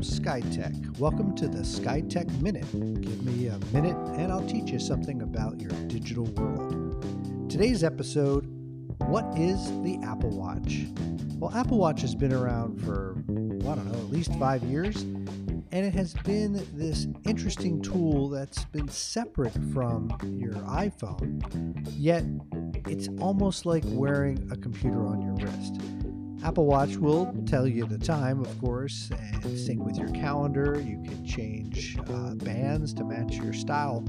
SkyTech. Welcome to the SkyTech Minute. Give me a minute and I'll teach you something about your digital world. Today's episode What is the Apple Watch? Well, Apple Watch has been around for, I don't know, at least five years, and it has been this interesting tool that's been separate from your iPhone, yet it's almost like wearing a computer on your wrist. Apple Watch will tell you the time, of course, and sync with your calendar. You can change uh, bands to match your style.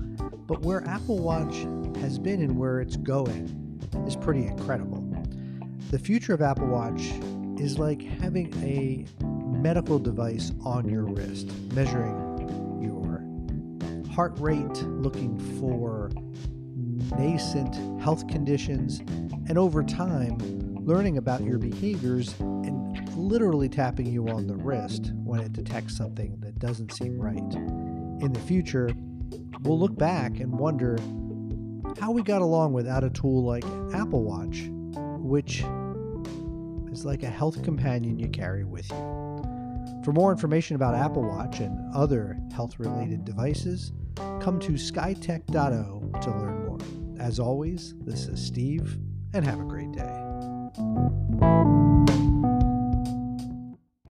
But where Apple Watch has been and where it's going is pretty incredible. The future of Apple Watch is like having a medical device on your wrist, measuring your heart rate, looking for nascent health conditions, and over time, learning about your behaviors and literally tapping you on the wrist when it detects something that doesn't seem right. In the future, we'll look back and wonder how we got along without a tool like Apple Watch, which is like a health companion you carry with you. For more information about Apple Watch and other health related devices, come to skytech.o to learn more. As always, this is Steve, and have a great day. Thank you.